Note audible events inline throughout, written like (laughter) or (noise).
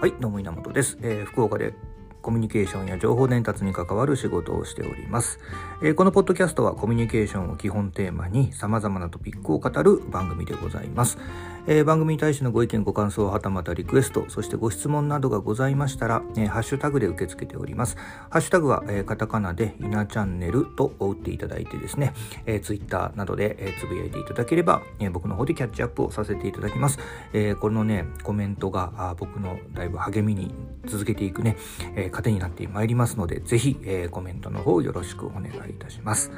はい、どうも稲本です。えー福岡でコミュニケーションや情報伝達に関わる仕事をしております。えーこのポッドキャストはコミュニケーションを基本テーマに様々なトピックを語る番組でございます。えー番組に対してのご意見ご感想はたまたリクエスト、そしてご質問などがございましたら、えーハッシュタグで受け付けております。ハッシュタグは、えーカタカナで稲チャンネルと打っていただいてですね、えー、ツイッターなどで、えーつぶやいていただければ、えー僕の方でキャッチアップをさせていただきます。えーこのね、コメントがあ僕のだいぶ励みに続けていくね、え糧になってまいりますので、ぜひ、えーコメントの方よろしくお願いいたします。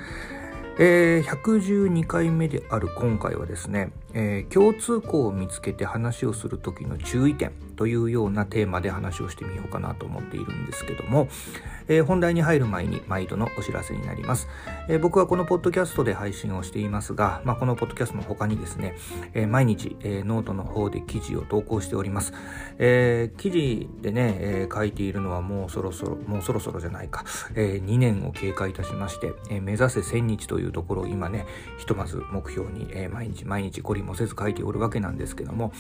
えー112回目である今回はですね、えー共通項を見つけて話をする時の注意点というようなテーマで話をしてみようかなと思っているんですけども、えー本題に入る前に毎度のお知らせになります、えー僕はこのポッドキャストで配信をしていますが、まあ、このポッドキャストの他にですね、え毎日、えノートの方で記事を投稿しております、え記事でね、え書いているのはもうそろそろもうそろそろじゃないか、え2年を経過いたしまして、え目指せ1000日というところを今ねひとまず目標に、え毎日毎日懲りもせず書いておるわけなんですけども、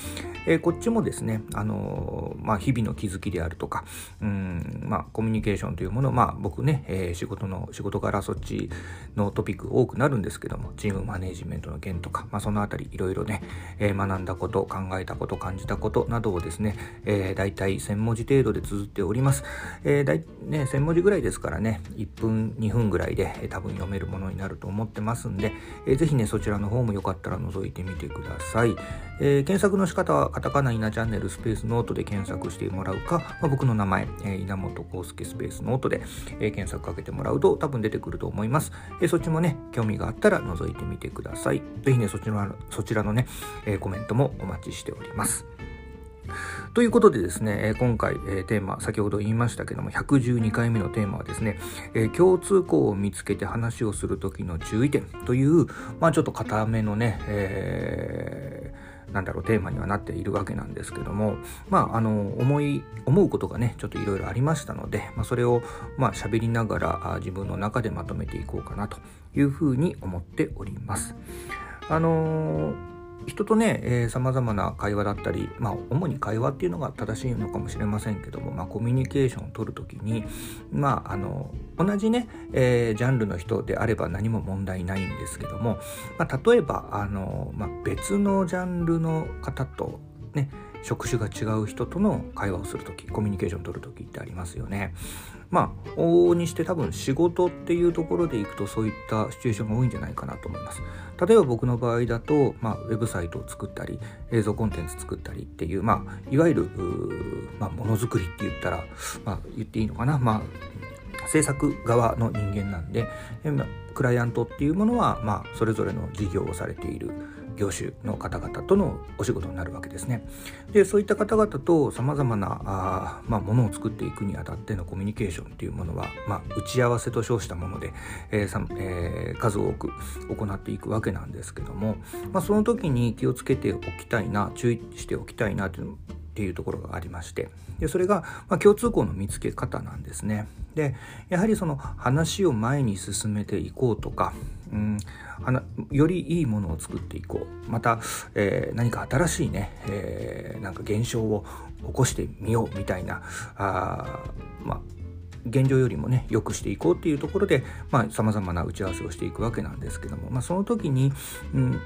えーこっちもですね、あのーまあ、日々の気づきであるとかうん、まあ、コミュニケーションというもの、まあ、僕ね、えー仕事の仕事からそっちのトピック多くなるんですけどもチームマネジメントの件とか、まあ、そのあたりいろいろね、えー学んだこと考えたこと感じたことなどをですね、えー、大体1000文字程度で綴っております、えーだいね、1000文字ぐらいですからね1分2分ぐらいで、えー多分読めるものになると思ってますんで、えーぜひねそちらの方もよかったら覗いてみてください、えー検索の仕方はカタカナ稲チャンネルスペースノートで検索してもらうか、まあ僕の名前、えー稲本康介スペースノートで、えー検索かけてもらうと多分出てくると思います、えーそっちもね興味があったら覗いてみてください。ぜひねそちらそちらのね、えコメントもお待ちしております。ということでですね、今回、テーマ、先ほど言いましたけども、112回目のテーマはですね、共通項を見つけて話をする時の注意点という、まあちょっと固めのね、えーなんだろうテーマにはなっているわけなんですけどもまああの思い思うことがねちょっといろいろありましたので、まあ、それをまあ喋りながら自分の中でまとめていこうかなというふうに思っております。あのー人とねさまざまな会話だったり、まあ、主に会話っていうのが正しいのかもしれませんけども、まあ、コミュニケーションを取るときに、まあ、あの同じね、えージャンルの人であれば何も問題ないんですけども、まあ、例えばあの、まあ、別のジャンルの方とね職種が違う人との会話をする時コミュニケーションを取る時ってありますよね。まあ往々にして多分仕事っていうところでいくとそういったシチュエーションが多いんじゃないかなと思います。例えば僕の場合だと、まあ、ウェブサイトを作ったり映像コンテンツ作ったりっていう、まあ、いわゆるうまあ、ものづくりって言ったら、まあ、言っていいのかな、まあ、制作側の人間なんで、えまあクライアントっていうものは、まあ、それぞれの事業をされている業種の方々とのお仕事になるわけですね。でそういった方々とさまざまなあ、ま、ものを作っていくにあたってのコミュニケーションっていうものは、まあ、打ち合わせと称したもので、えーさえー数多く行っていくわけなんですけども、まあ、その時に気をつけておきたいな注意しておきたいなというのっていうところがありましてでそれが、まあ、共通項の見つけ方なんですね。でやはりその話を前に進めていこうとか、うん、よりいいものを作っていこう。また、えー何か新しいね、えーなんか現象を起こしてみようみたいなあまあ現状よりもね良くしていこうっていうところでさまざ、まな打ち合わせをしていくわけなんですけども、まあ、その時に、うん、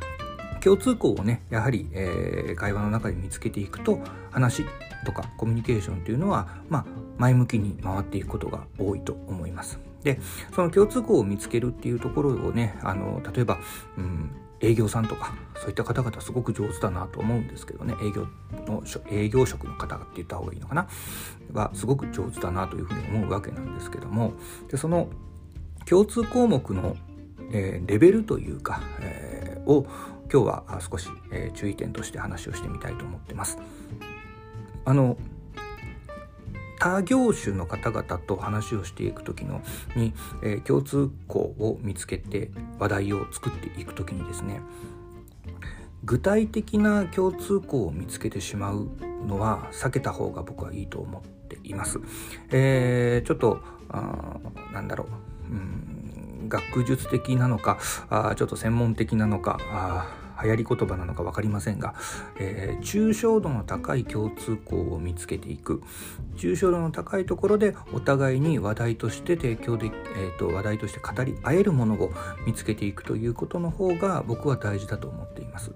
共通項をねやはり、えー会話の中で見つけていくと話とかコミュニケーションというのは、まあ、前向きに回っていくことが多いと思います。でその共通項を見つけるっていうところをねあの例えば、うん、営業さんとかそういった方々すごく上手だなと思うんですけどね営業の営業職の方って言った方がいいのかなはすごく上手だなというふうに思うわけなんですけどもでその共通項目の、えーレベルというか、えーを今日は少し、えー注意点として話をしてみたいと思ってます。あの他業種の方々と話をしていく時のに、えー共通項を見つけて話題を作っていく時にですね具体的な共通項を見つけてしまうのは避けた方が僕はいいと思っています。えーちょっとあなんだろう、うん、学術的なのかあちょっと専門的なのかあ流行り言葉なのか分かりませんが、えー、抽象度の高い共通項を見つけていく抽象度の高いところでお互いに話題として提供で、えーと、話題として語り合えるものを見つけていくということの方が僕は大事だと思っています。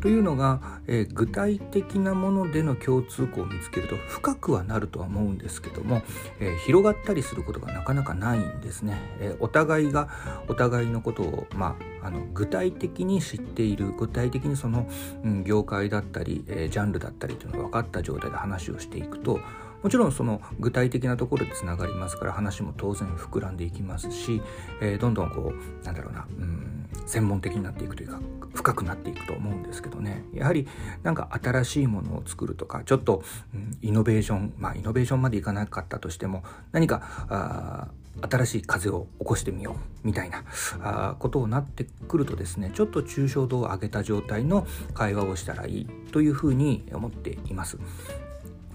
というのが、えー、具体的なものでの共通項を見つけると深くはなるとは思うんですけども、えー、広がったりすることがなかなかないんですね。えお互いがお互いのことを、まあ、あの具体的に知っている具体的にその、うん、業界だったり、えー、ジャンルだったりというのが分かった状態で話をしていくともちろんその具体的なところでつながりますから話も当然膨らんでいきますし、えー、どんどんこうなんだろうな、うん、専門的になっていくというか深くなっていくと思うんですけどね。やはりなんか新しいものを作るとかちょっと、うん、イノベーションまあイノベーションまでいかなかったとしても何かあ新しい風を起こしてみようみたいなあことになってくるとですねちょっと抽象度を上げた状態の会話をしたらいいというふうに思っています。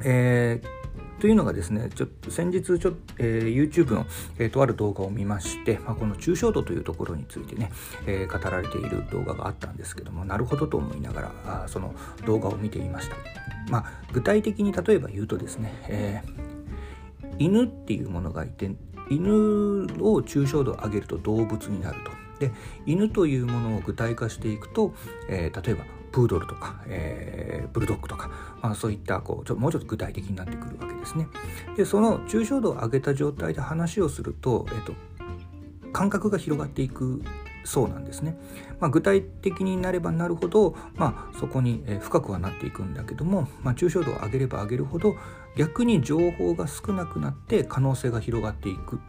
えーというのがですね、ちょっと先日ちょ、えー、YouTube の、えー、とある動画を見まして、まあ、この抽象度というところについてね、えー、語られている動画があったんですけども、なるほどと思いながら、あその動画を見ていました。まあ、具体的に例えば言うとですね、えー、犬っていうものがいて、犬を抽象度を上げると動物になると。で犬というものを具体化していくと、えー、例えばプードルとか、えー、ブルドッグとか、まあ、そういったこうちょもうちょっと具体的になってくるわけですね。でその抽象度を上げた状態で話をすると,、えーと、感覚が広がっていくそうなんですね。まあ、具体的になればなるほど、まあ、そこに深くはなっていくんだけども、まあ、抽象度を上げれば上げるほど逆に情報が少なくなって可能性が広がっていく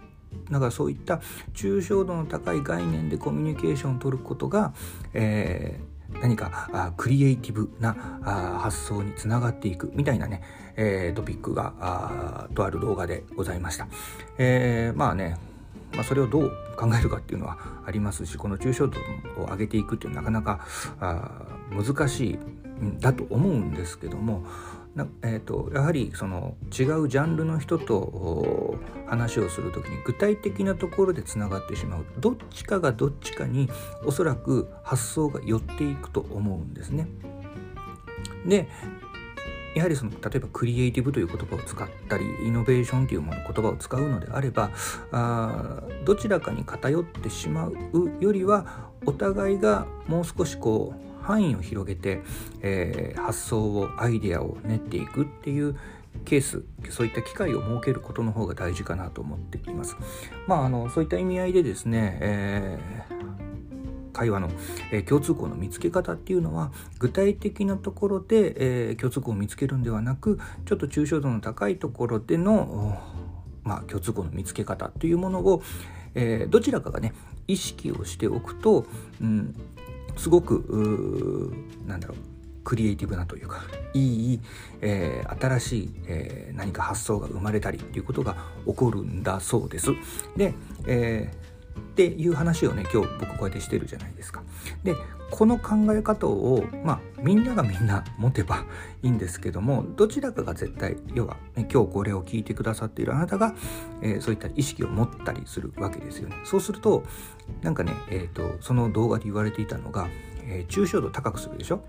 だからそういった抽象度の高い概念でコミュニケーションを取ることが、えー何かあクリエイティブなあ発想につながっていくみたいなね、えー、トピックがあとある動画でございました。えー、まあねまあ、それをどう考えるかっていうのはありますしこの抽象度を上げていくっていうのはなかなか難しいんだと思うんですけどもなえーと、やはりその違うジャンルの人と話をする時に具体的なところでつながってしまうどっちかがどっちかにおそらく発想が寄っていくと思うんですね。でやはりその例えばクリエイティブという言葉を使ったりイノベーションというもの言葉を使うのであればあどちらかに偏ってしまうよりはお互いがもう少しこう範囲を広げて、えー、発想をアイデアを練っていくっていうケースそういった機会を設けることの方が大事かなと思っています。まあ、あのそういった意味合いでですね、えー、会話の、えー、共通項の見つけ方っていうのは具体的なところで、えー、共通項を見つけるんではなくちょっと抽象度の高いところでの、まあ、共通項の見つけ方というものを、えどちらかがね意識をしておくと、うん、すごくなんだろうクリエイティブなというかいい、えー、新しい、えー、何か発想が生まれたりっていうことが起こるんだそうです。で、えーっていう話をね今日僕こうやってしてるじゃないですか。でこの考え方をまあみんながみんな持てばいいんですけどもどちらかが絶対要は、ね、今日これを聞いてくださっているあなたが、えー、そういった意識を持ったりするわけですよね。そうするとなんかね、えーと、その動画で言われていたのがえー、抽象度高くするでしょ？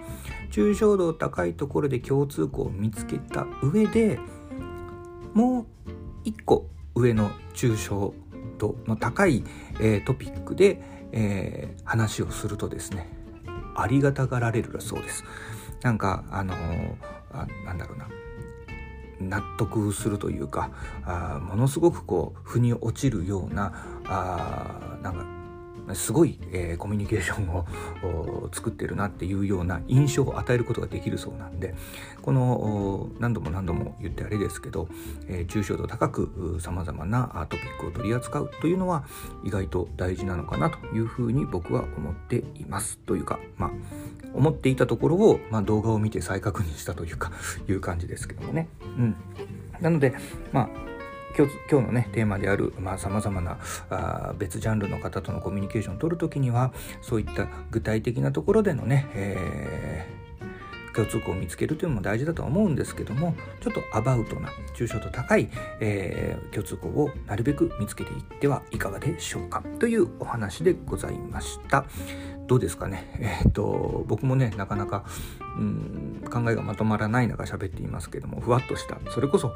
抽象度高いところで共通項を見つけた上でもう一個上の抽象度の高い、えー、トピックで、えー、話をするとですねありがたがられるそうです。なんかあのー、あなんだろうな納得するというかあものすごくこう腑に落ちるようなあなんかすごい、えー、コミュニケーションを (laughs) 作ってるなっていうような印象を与えることができるそうなんでこの何度も何度も言ってあれですけど、えー、抽象度高くさまざまなトピックを取り扱うというのは意外と大事なのかなというふうに僕は思っていますというかまあ思っていたところを、まあ、動画を見て再確認したというか (laughs) いう感じですけどもね。うん、なのでまあ今日今日のねテーマであるさまざ、まなあ別ジャンルの方とのコミュニケーションを取る時にはそういった具体的なところでのね、えー共通項を見つけるというのも大事だとは思うんですけどもちょっとアバウトな抽象度高い、えー、共通項をなるべく見つけていってはいかがでしょうかというお話でございました。どうですかね？えっ、と僕もねなかなかうん考えがまとまらない中喋っていますけどもふわっとした。それこそ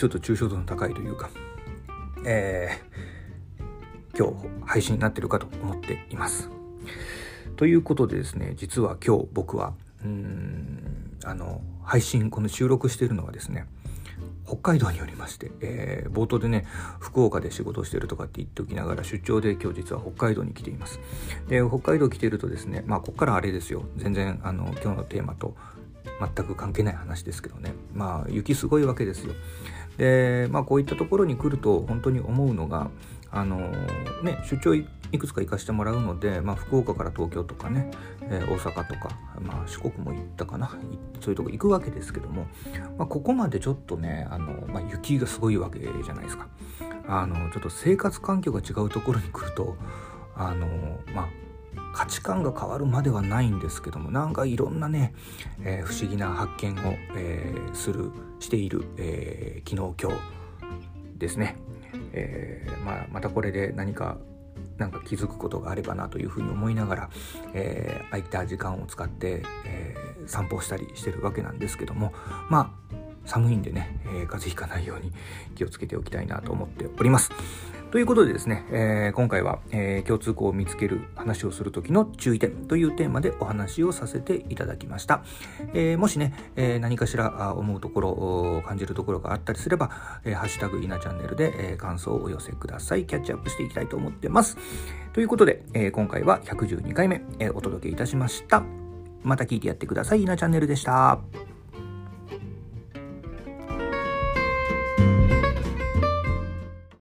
ちょっと抽象度の高いというかえー、今日配信になってるかと思っています。ということでですね実は今日僕はうんあの配信この収録しているのはですね北海道におりまして、えー、冒頭でね福岡で仕事をしてるとかって言っておきながら出張で今日実は北海道に来ています。で北海道来てるとですねまあこっからあれですよ。全然あの今日のテーマと全く関係ない話ですけどね。まあ雪すごいわけですよ。でまあこういったところに来ると本当に思うのがあのね出張いくつか行かしてもらうので、まあ、福岡から東京とかね、えー、大阪とか、まあ、四国も行ったかなそういうとこ行くわけですけども、まあ、ここまでちょっとねあの、まあ、雪がすごいわけじゃないですか。あのちょっと生活環境が違うところに来るとあのまあ価値観が変わるまではないんですけどもなんかいろんなね、えー、不思議な発見を、えー、するしている、えー、昨日今日ですね、えまあ、またこれで何かなんか気づくことがあればなというふうに思いながら、えー、空いた時間を使って、えー、散歩したりしてるわけなんですけどもまあ寒いんでね、えー、風邪ひかないように気をつけておきたいなと思っております。ということでですね、えー、今回は、えー、共通項を見つける話をする時の注意点というテーマでお話をさせていただきました。えー、もしね、え何かしら思うところ、感じるところがあったりすれば、えハッシュタグイナチャンネルで、え感想をお寄せください。キャッチアップしていきたいと思ってます。ということで、え今回は112回目、えお届けいたしました。また聞いてやってください。イナチャンネルでした。